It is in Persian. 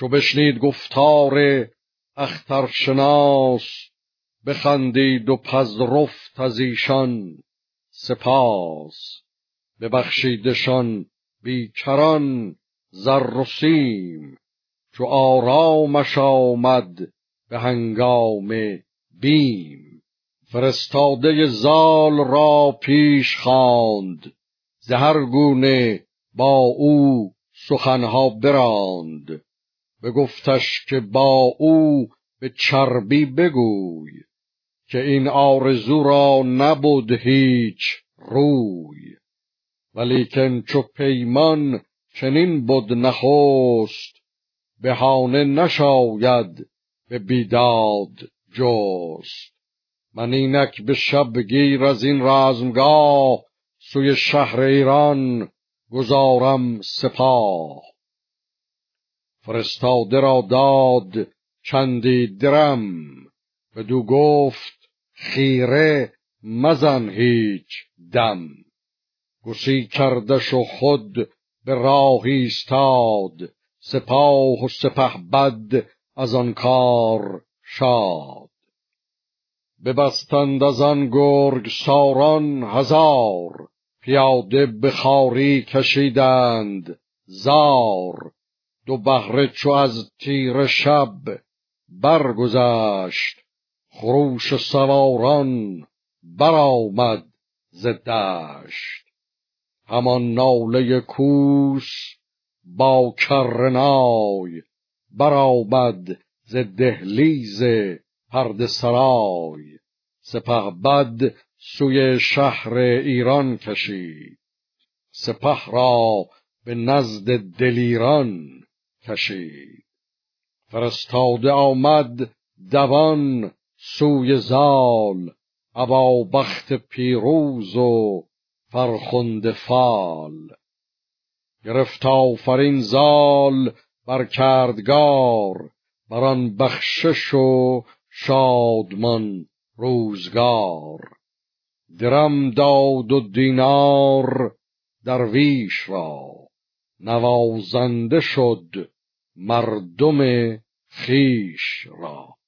چو بشنید گفتار اخترشناس بخندید و پذرفت از ایشان. سپاس. ببخشیدشان بیکران زر و سیم چو آرامش آمد به هنگام بیم. فرستاده زال را پیش خواند ز هر گونه با او سخنها براند. بگفتش که با او به چربی بگوی که این آرزو را نبود هیچ روی. ولیکن چو پیمان چنین بد نخست بهانه نشاید به بیداد جست. من اینک به شبگیر از این رزمگاه سوی شهر ایران گذارم سپاه. فرستاده را داد چندی درم. بدو گفت خیره مزن هیچ دم. گسی کردش و خود به راه ایستاد. سپاه و سپه بد از آن کار شاد. ببستند از آن گرگ ساران هزار. پیاده به خاری کشیدند زار. دو بهره چو از تیر شب برگذشت. خروش سواران برآمد ز دشت. همان ناله کوس با کرنای برآمد ز دهلیز پرده سرای. سپه بد سوی شهر ایران کشید. سپه را به نزد دلیران کشید. فرستاده آمد دوان سوی زال ابا بخت پیروز و فرخنده فال. گرفت آفرین زال بر کردگار بر آن بخشش و شادمان روزگار. درم داد و دینار درویش را نوازنده شد مردم خیش را.